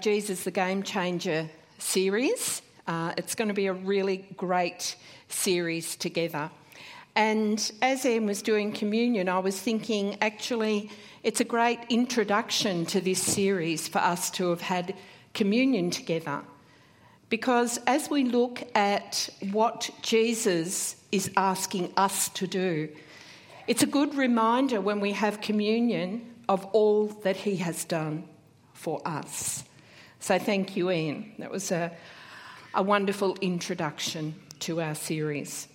Jesus the Game Changer series. Uh, it's going to be a really great series together. And as Anne was doing communion, I was thinking actually it's a great introduction to this series for us to have had communion together. Because as we look at what Jesus is asking us to do, it's a good reminder when we have communion of all that he has done for us. So thank you, Ian. That was a, a wonderful introduction to our series.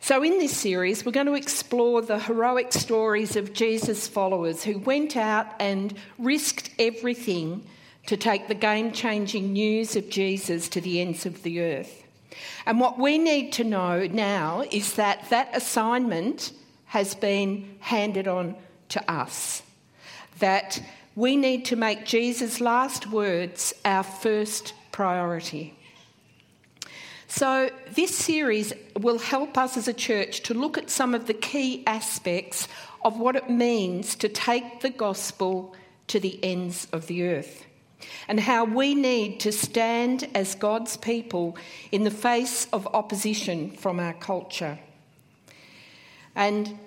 So, in this series, we're going to explore the heroic stories of Jesus' followers who went out and risked everything to take the game changing news of Jesus to the ends of the earth. And what we need to know now is that that assignment has been handed on to us. That we need to make Jesus' last words our first priority. So, this series will help us as a church to look at some of the key aspects of what it means to take the gospel to the ends of the earth and how we need to stand as God's people in the face of opposition from our culture. And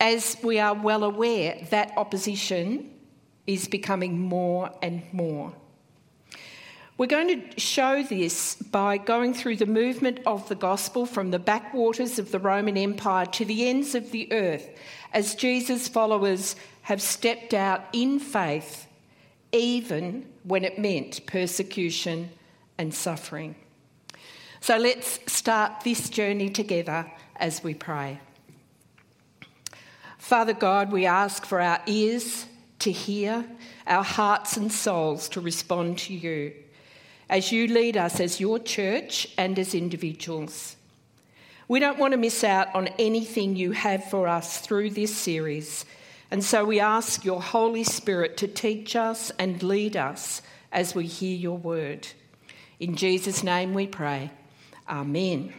as we are well aware, that opposition is becoming more and more. We're going to show this by going through the movement of the gospel from the backwaters of the Roman Empire to the ends of the earth as Jesus' followers have stepped out in faith, even when it meant persecution and suffering. So let's start this journey together as we pray. Father God, we ask for our ears to hear, our hearts and souls to respond to you as you lead us as your church and as individuals. We don't want to miss out on anything you have for us through this series, and so we ask your Holy Spirit to teach us and lead us as we hear your word. In Jesus' name we pray. Amen.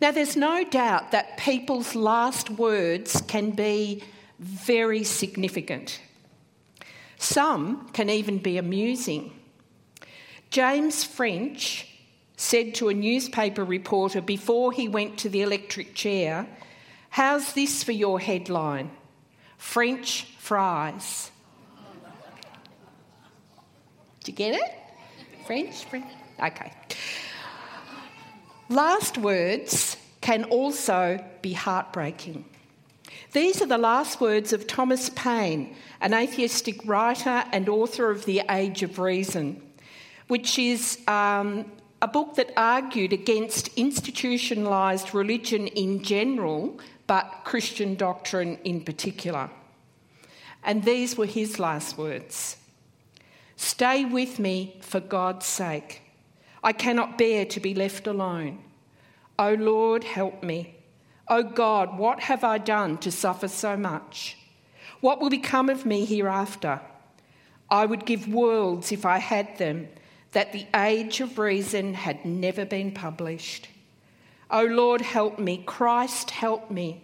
Now, there's no doubt that people's last words can be very significant. Some can even be amusing. James French said to a newspaper reporter before he went to the electric chair, How's this for your headline? French fries. Did you get it? French? French? Okay. Last words can also be heartbreaking. These are the last words of Thomas Paine, an atheistic writer and author of The Age of Reason, which is um, a book that argued against institutionalised religion in general, but Christian doctrine in particular. And these were his last words Stay with me for God's sake. I cannot bear to be left alone. O Lord, help me. O God, what have I done to suffer so much? What will become of me hereafter? I would give worlds if I had them, that the age of reason had never been published. O Lord, help me. Christ, help me.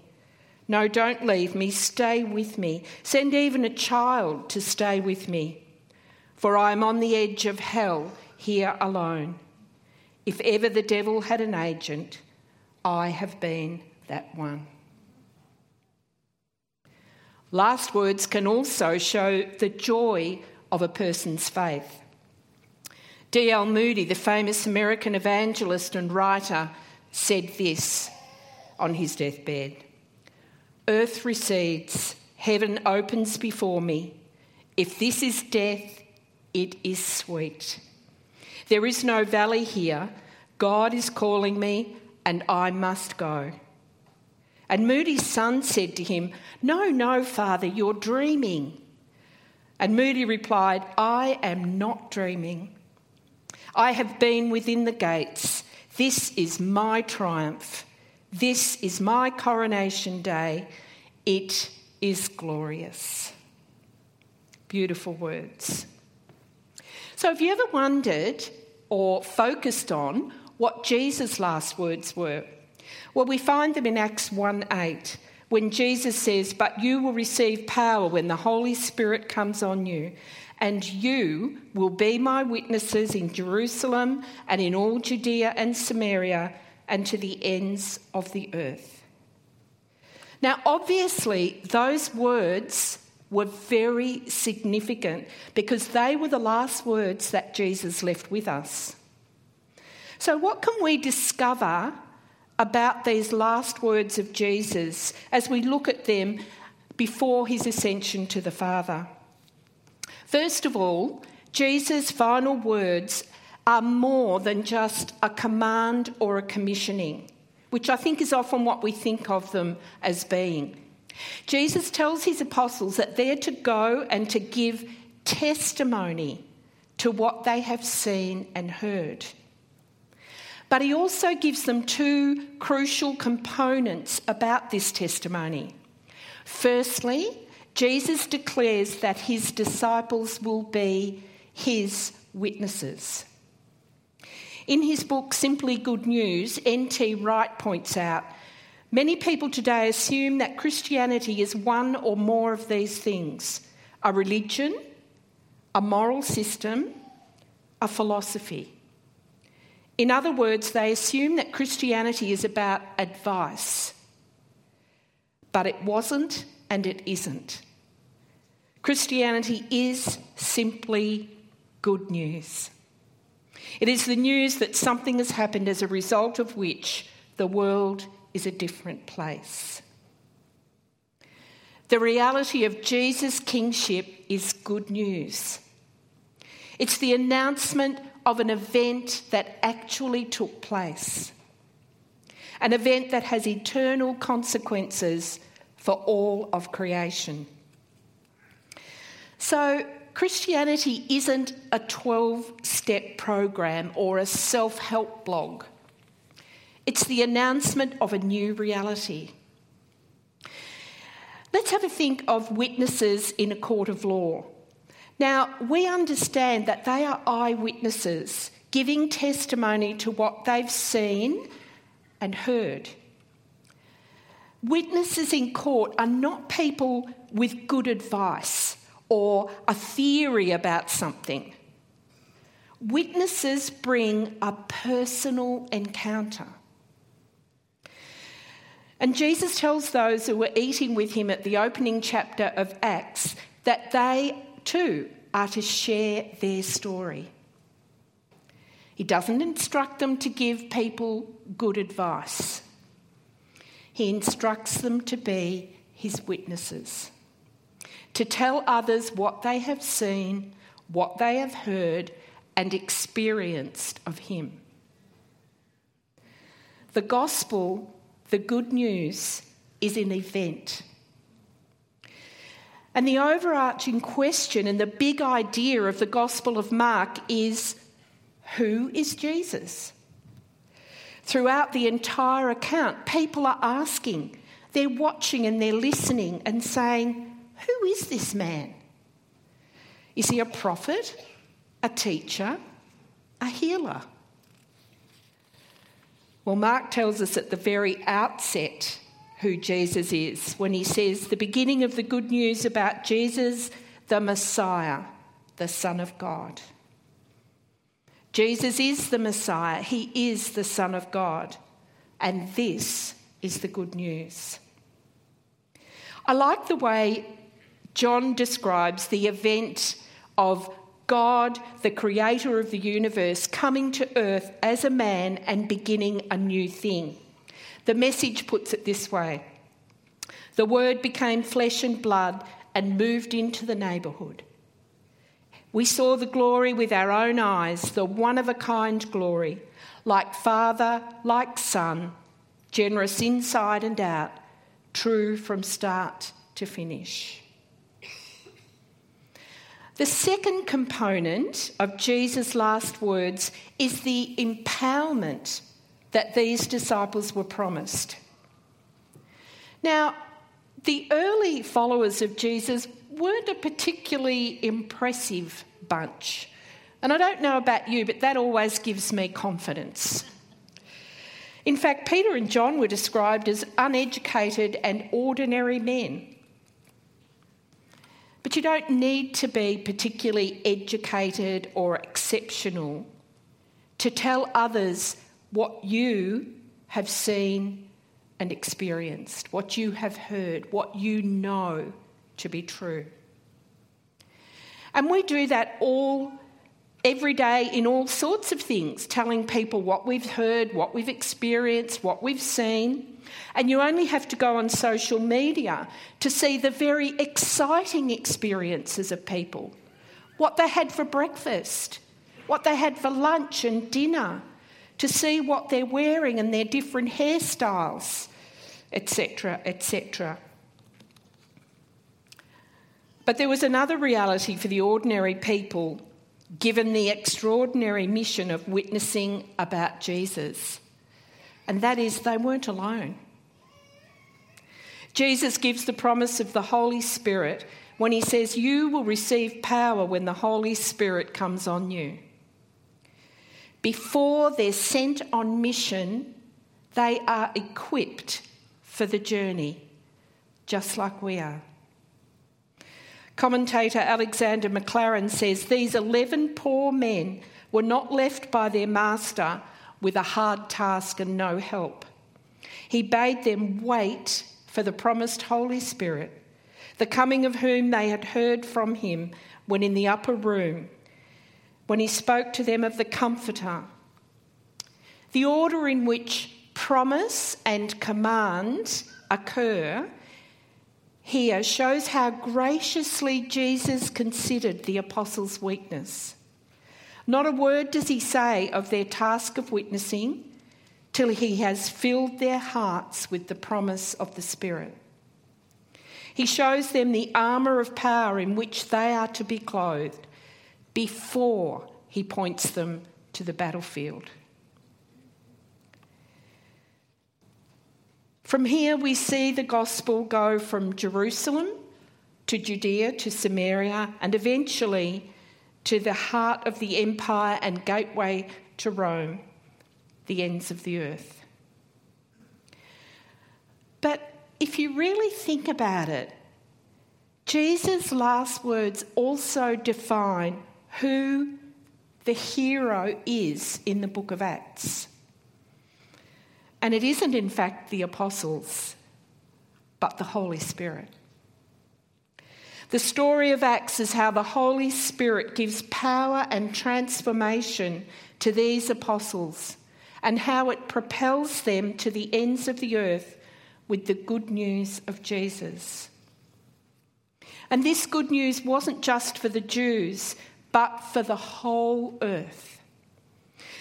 No, don't leave me. Stay with me. Send even a child to stay with me. For I am on the edge of hell here alone. If ever the devil had an agent, I have been that one. Last words can also show the joy of a person's faith. D.L. Moody, the famous American evangelist and writer, said this on his deathbed Earth recedes, heaven opens before me. If this is death, it is sweet. There is no valley here. God is calling me, and I must go. And Moody's son said to him, No, no, father, you're dreaming. And Moody replied, I am not dreaming. I have been within the gates. This is my triumph. This is my coronation day. It is glorious. Beautiful words. So, have you ever wondered or focused on what Jesus' last words were? Well, we find them in Acts 1 8, when Jesus says, But you will receive power when the Holy Spirit comes on you, and you will be my witnesses in Jerusalem and in all Judea and Samaria and to the ends of the earth. Now, obviously, those words were very significant because they were the last words that Jesus left with us. So, what can we discover about these last words of Jesus as we look at them before his ascension to the Father? First of all, Jesus' final words are more than just a command or a commissioning, which I think is often what we think of them as being. Jesus tells his apostles that they're to go and to give testimony to what they have seen and heard. But he also gives them two crucial components about this testimony. Firstly, Jesus declares that his disciples will be his witnesses. In his book, Simply Good News, N.T. Wright points out many people today assume that Christianity is one or more of these things a religion, a moral system, a philosophy. In other words, they assume that Christianity is about advice. But it wasn't and it isn't. Christianity is simply good news. It is the news that something has happened as a result of which the world is a different place. The reality of Jesus' kingship is good news. It's the announcement of an event that actually took place, an event that has eternal consequences for all of creation. So, Christianity isn't a 12 step program or a self help blog. It's the announcement of a new reality. Let's have a think of witnesses in a court of law. Now, we understand that they are eyewitnesses giving testimony to what they've seen and heard. Witnesses in court are not people with good advice or a theory about something. Witnesses bring a personal encounter. And Jesus tells those who were eating with him at the opening chapter of Acts that they too are to share their story. He doesn't instruct them to give people good advice, he instructs them to be his witnesses, to tell others what they have seen, what they have heard, and experienced of him. The gospel, the good news, is an event. And the overarching question and the big idea of the Gospel of Mark is who is Jesus? Throughout the entire account, people are asking, they're watching and they're listening and saying, Who is this man? Is he a prophet, a teacher, a healer? Well, Mark tells us at the very outset who Jesus is when he says the beginning of the good news about Jesus, the Messiah, the Son of God. Jesus is the Messiah, he is the Son of God, and this is the good news. I like the way John describes the event of God, the creator of the universe, coming to earth as a man and beginning a new thing. The message puts it this way The Word became flesh and blood and moved into the neighbourhood. We saw the glory with our own eyes, the one of a kind glory, like Father, like Son, generous inside and out, true from start to finish. The second component of Jesus' last words is the empowerment that these disciples were promised. Now, the early followers of Jesus weren't a particularly impressive bunch. And I don't know about you, but that always gives me confidence. In fact, Peter and John were described as uneducated and ordinary men. But you don't need to be particularly educated or exceptional to tell others what you have seen and experienced, what you have heard, what you know to be true. And we do that all every day in all sorts of things, telling people what we've heard, what we've experienced, what we've seen. And you only have to go on social media to see the very exciting experiences of people what they had for breakfast, what they had for lunch and dinner, to see what they're wearing and their different hairstyles, etc., etc. But there was another reality for the ordinary people given the extraordinary mission of witnessing about Jesus, and that is they weren't alone. Jesus gives the promise of the Holy Spirit when he says, You will receive power when the Holy Spirit comes on you. Before they're sent on mission, they are equipped for the journey, just like we are. Commentator Alexander McLaren says these 11 poor men were not left by their master with a hard task and no help. He bade them wait for the promised Holy Spirit, the coming of whom they had heard from him when in the upper room, when he spoke to them of the Comforter. The order in which promise and command occur here shows how graciously Jesus considered the apostles' weakness. Not a word does he say of their task of witnessing till he has filled their hearts with the promise of the Spirit. He shows them the armour of power in which they are to be clothed before he points them to the battlefield. From here, we see the gospel go from Jerusalem to Judea to Samaria and eventually to the heart of the empire and gateway to Rome, the ends of the earth. But if you really think about it, Jesus' last words also define who the hero is in the book of Acts. And it isn't, in fact, the apostles, but the Holy Spirit. The story of Acts is how the Holy Spirit gives power and transformation to these apostles and how it propels them to the ends of the earth with the good news of Jesus. And this good news wasn't just for the Jews, but for the whole earth.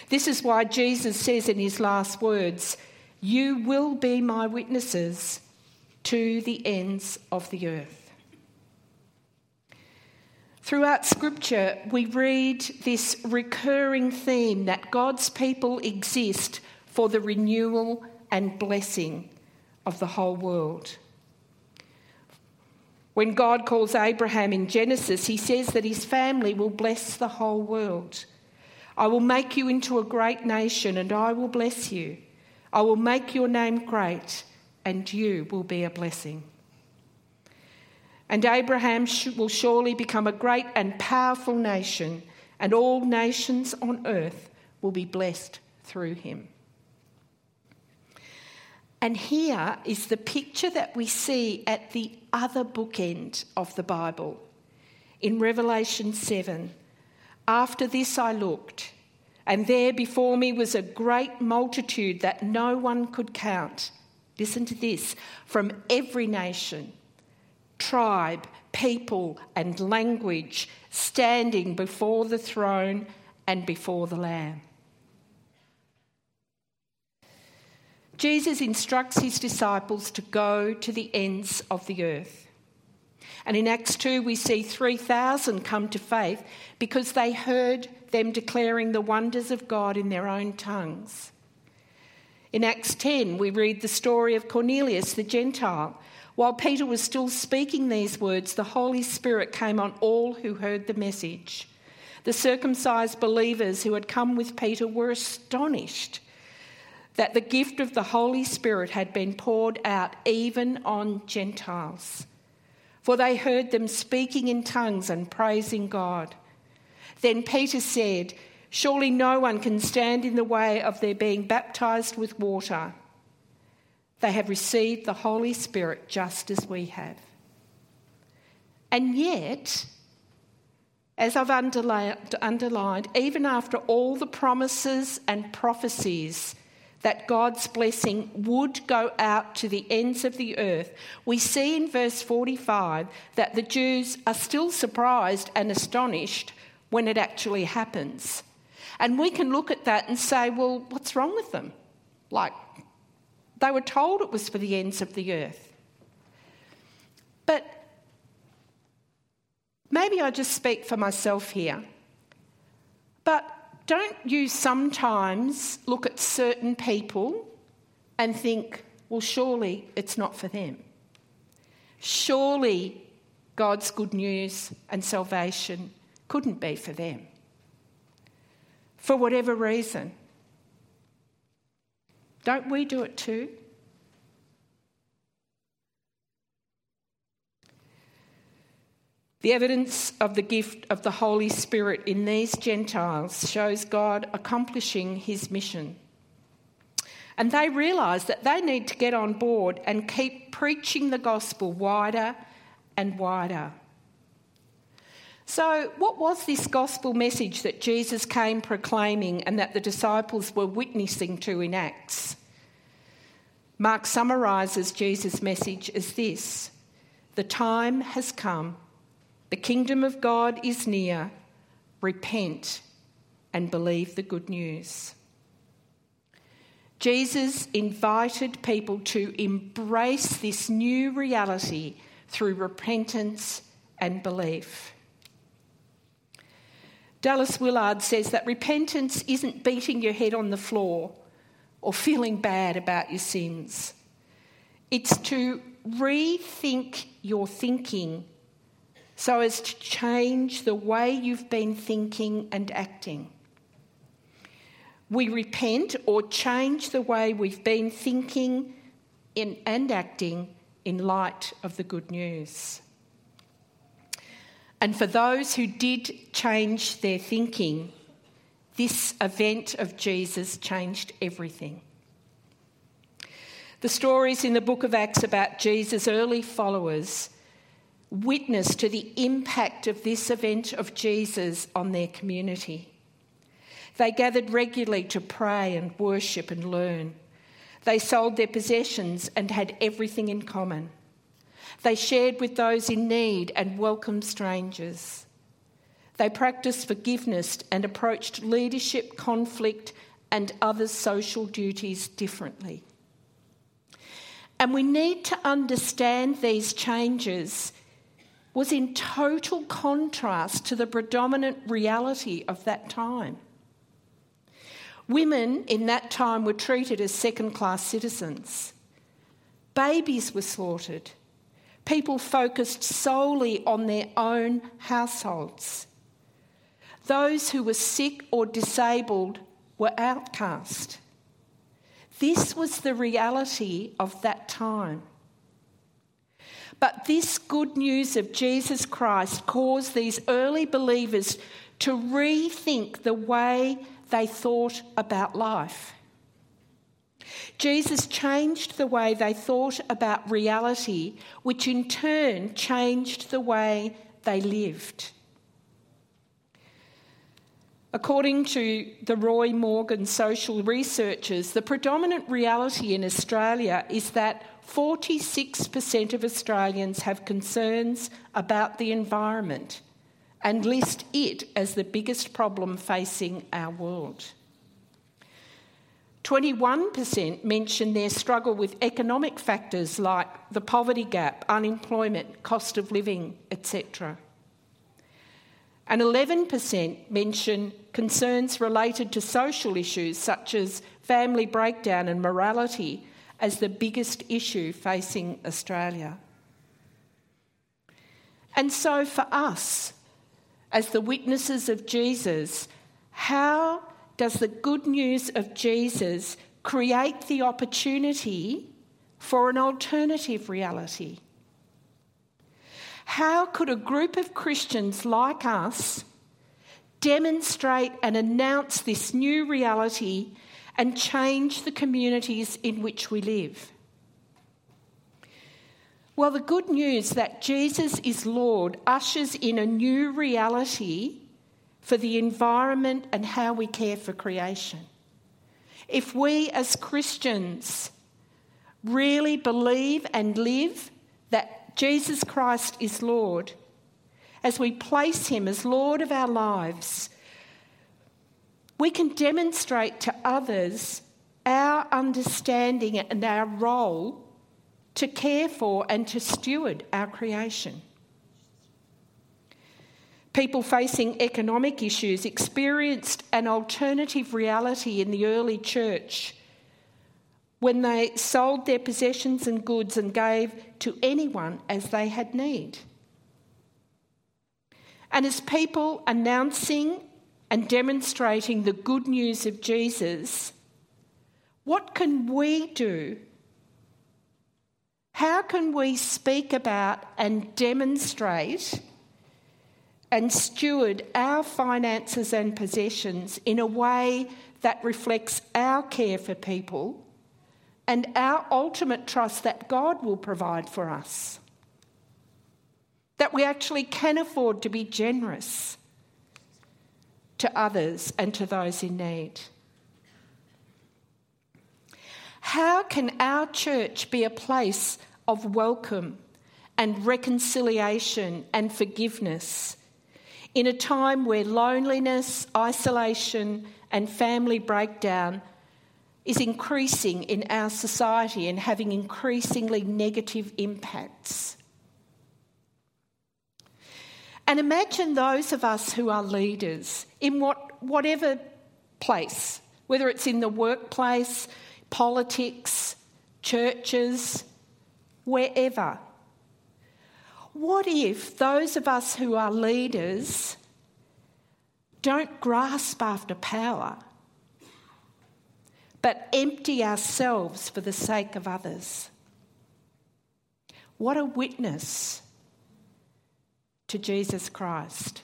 This is why Jesus says in his last words, you will be my witnesses to the ends of the earth. Throughout Scripture, we read this recurring theme that God's people exist for the renewal and blessing of the whole world. When God calls Abraham in Genesis, he says that his family will bless the whole world. I will make you into a great nation and I will bless you. I will make your name great, and you will be a blessing. And Abraham will surely become a great and powerful nation, and all nations on earth will be blessed through him. And here is the picture that we see at the other bookend of the Bible in Revelation 7. After this I looked and there before me was a great multitude that no one could count. Listen to this from every nation, tribe, people, and language standing before the throne and before the Lamb. Jesus instructs his disciples to go to the ends of the earth. And in Acts 2, we see 3,000 come to faith because they heard them declaring the wonders of God in their own tongues. In Acts 10, we read the story of Cornelius the Gentile. While Peter was still speaking these words, the Holy Spirit came on all who heard the message. The circumcised believers who had come with Peter were astonished that the gift of the Holy Spirit had been poured out even on Gentiles. for they heard them speaking in tongues and praising God. Then Peter said, Surely no one can stand in the way of their being baptized with water. They have received the Holy Spirit just as we have. And yet, as I've underlined, even after all the promises and prophecies that God's blessing would go out to the ends of the earth, we see in verse 45 that the Jews are still surprised and astonished when it actually happens. And we can look at that and say, well, what's wrong with them? Like, they were told it was for the ends of the earth. But maybe I just speak for myself here. But don't you sometimes look at certain people and think, well, surely it's not for them? Surely God's good news and salvation couldn't be for them. For whatever reason. Don't we do it too? The evidence of the gift of the Holy Spirit in these Gentiles shows God accomplishing his mission. And they realise that they need to get on board and keep preaching the gospel wider and wider. So, what was this gospel message that Jesus came proclaiming and that the disciples were witnessing to in Acts? Mark summarises Jesus' message as this The time has come the kingdom of God is near. Repent and believe the good news. Jesus invited people to embrace this new reality through repentance and belief. Dallas Willard says that repentance isn't beating your head on the floor or feeling bad about your sins. It's to rethink your thinking so as to change the way you've been thinking and acting. We repent or change the way we've been thinking in, and acting in light of the good news. And for those who did change their thinking, this event of Jesus changed everything. The stories in the book of Acts about Jesus' early followers witness to the impact of this event of Jesus on their community. They gathered regularly to pray and worship and learn. They sold their possessions and had everything in common. They shared with those in need and welcomed strangers. They practiced forgiveness and approached leadership, conflict, and other social duties differently. And we need to understand these changes was in total contrast to the predominant reality of that time. Women in that time were treated as second class citizens. Babies were slaughtered. People focused solely on their own households. Those who were sick or disabled were outcast. This was the reality of that time. But this good news of Jesus Christ caused these early believers to rethink the way they thought about life. Jesus changed the way they thought about reality, which in turn changed the way they lived. According to the Roy Morgan social researchers, the predominant reality in Australia is that 46% of Australians have concerns about the environment and list it as the biggest problem facing our world. 21% mention their struggle with economic factors like the poverty gap, unemployment, cost of living, etc. And 11% mention concerns related to social issues such as family breakdown and morality as the biggest issue facing Australia. And so, for us, as the witnesses of Jesus, how does the good news of Jesus create the opportunity for an alternative reality? How could a group of Christians like us demonstrate and announce this new reality and change the communities in which we live? Well, the good news that Jesus is Lord ushers in a new reality for the environment and how we care for creation. If we as Christians really believe and live that Jesus Christ is Lord, as we place Him as Lord of our lives, we can demonstrate to others our understanding and our role to care for and to steward our creation. People facing economic issues experienced an alternative reality in the early church when they sold their possessions and goods and gave to anyone as they had need. And as people announcing and demonstrating the good news of Jesus, what can we do how can we speak about and demonstrate and steward our finances and possessions in a way that reflects our care for people and our ultimate trust that God will provide for us? That we actually can afford to be generous to others and to those in need. How can our church be a place of welcome and reconciliation and forgiveness in a time where loneliness, isolation, and family breakdown is increasing in our society and having increasingly negative impacts? And imagine those of us who are leaders in what, whatever place, whether it's in the workplace, politics, churches, wherever. What if those of us who are leaders don't grasp after power, but empty ourselves for the sake of others? What a witness to Jesus Christ.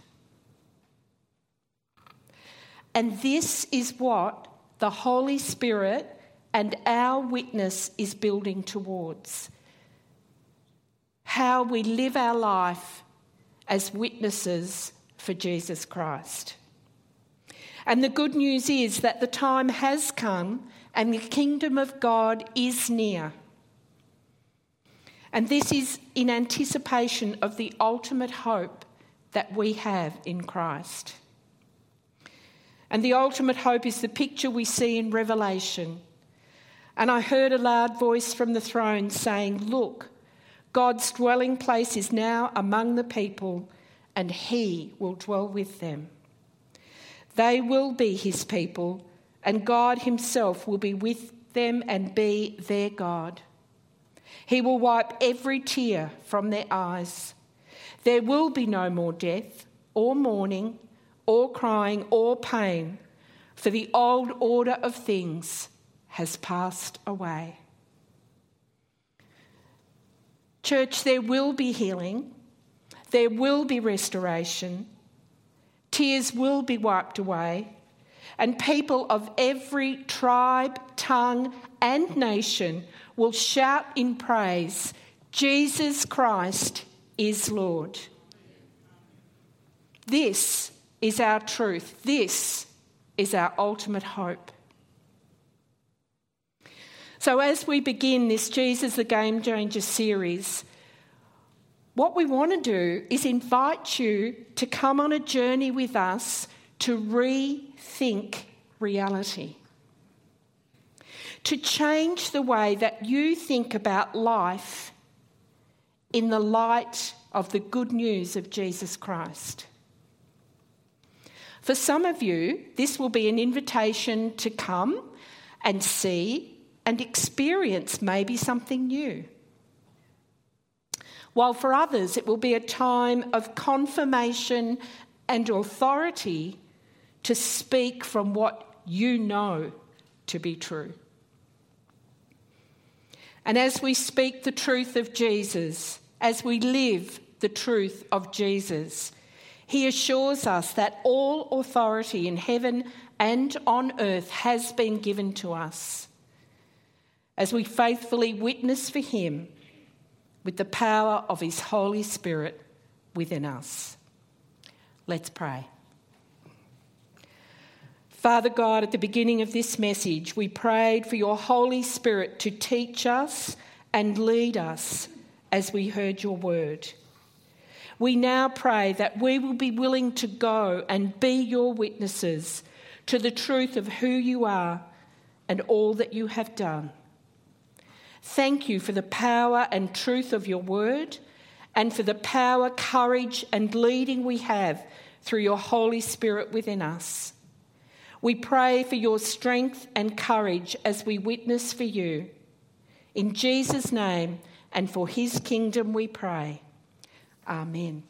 And this is what the Holy Spirit and our witness is building towards. How we live our life as witnesses for Jesus Christ. And the good news is that the time has come and the kingdom of God is near. And this is in anticipation of the ultimate hope that we have in Christ. And the ultimate hope is the picture we see in Revelation and I heard a loud voice from the throne saying, Look, God's dwelling place is now among the people, and he will dwell with them. They will be his people, and God himself will be with them and be their God. He will wipe every tear from their eyes. There will be no more death, or mourning, or crying, or pain, for the old order of things has passed away. Church, there will be healing, there will be restoration, tears will be wiped away, and people of every tribe, tongue, and nation will shout in praise Jesus Christ is Lord. This is our truth. This is our ultimate hope. So, as we begin this Jesus the Game Changer series, what we want to do is invite you to come on a journey with us to rethink reality. To change the way that you think about life in the light of the good news of Jesus Christ. For some of you, this will be an invitation to come and see and experience maybe something new. While for others, it will be a time of confirmation and authority to speak from what you know to be true. And as we speak the truth of Jesus, as we live the truth of Jesus. He assures us that all authority in heaven and on earth has been given to us. As we faithfully witness for Him with the power of His Holy Spirit within us. Let's pray. Father God, at the beginning of this message, we prayed for your Holy Spirit to teach us and lead us as we heard your word. We now pray that we will be willing to go and be your witnesses to the truth of who you are and all that you have done. Thank you for the power and truth of your word and for the power, courage, and leading we have through your Holy Spirit within us. We pray for your strength and courage as we witness for you. In Jesus' name and for his kingdom we pray. Amen.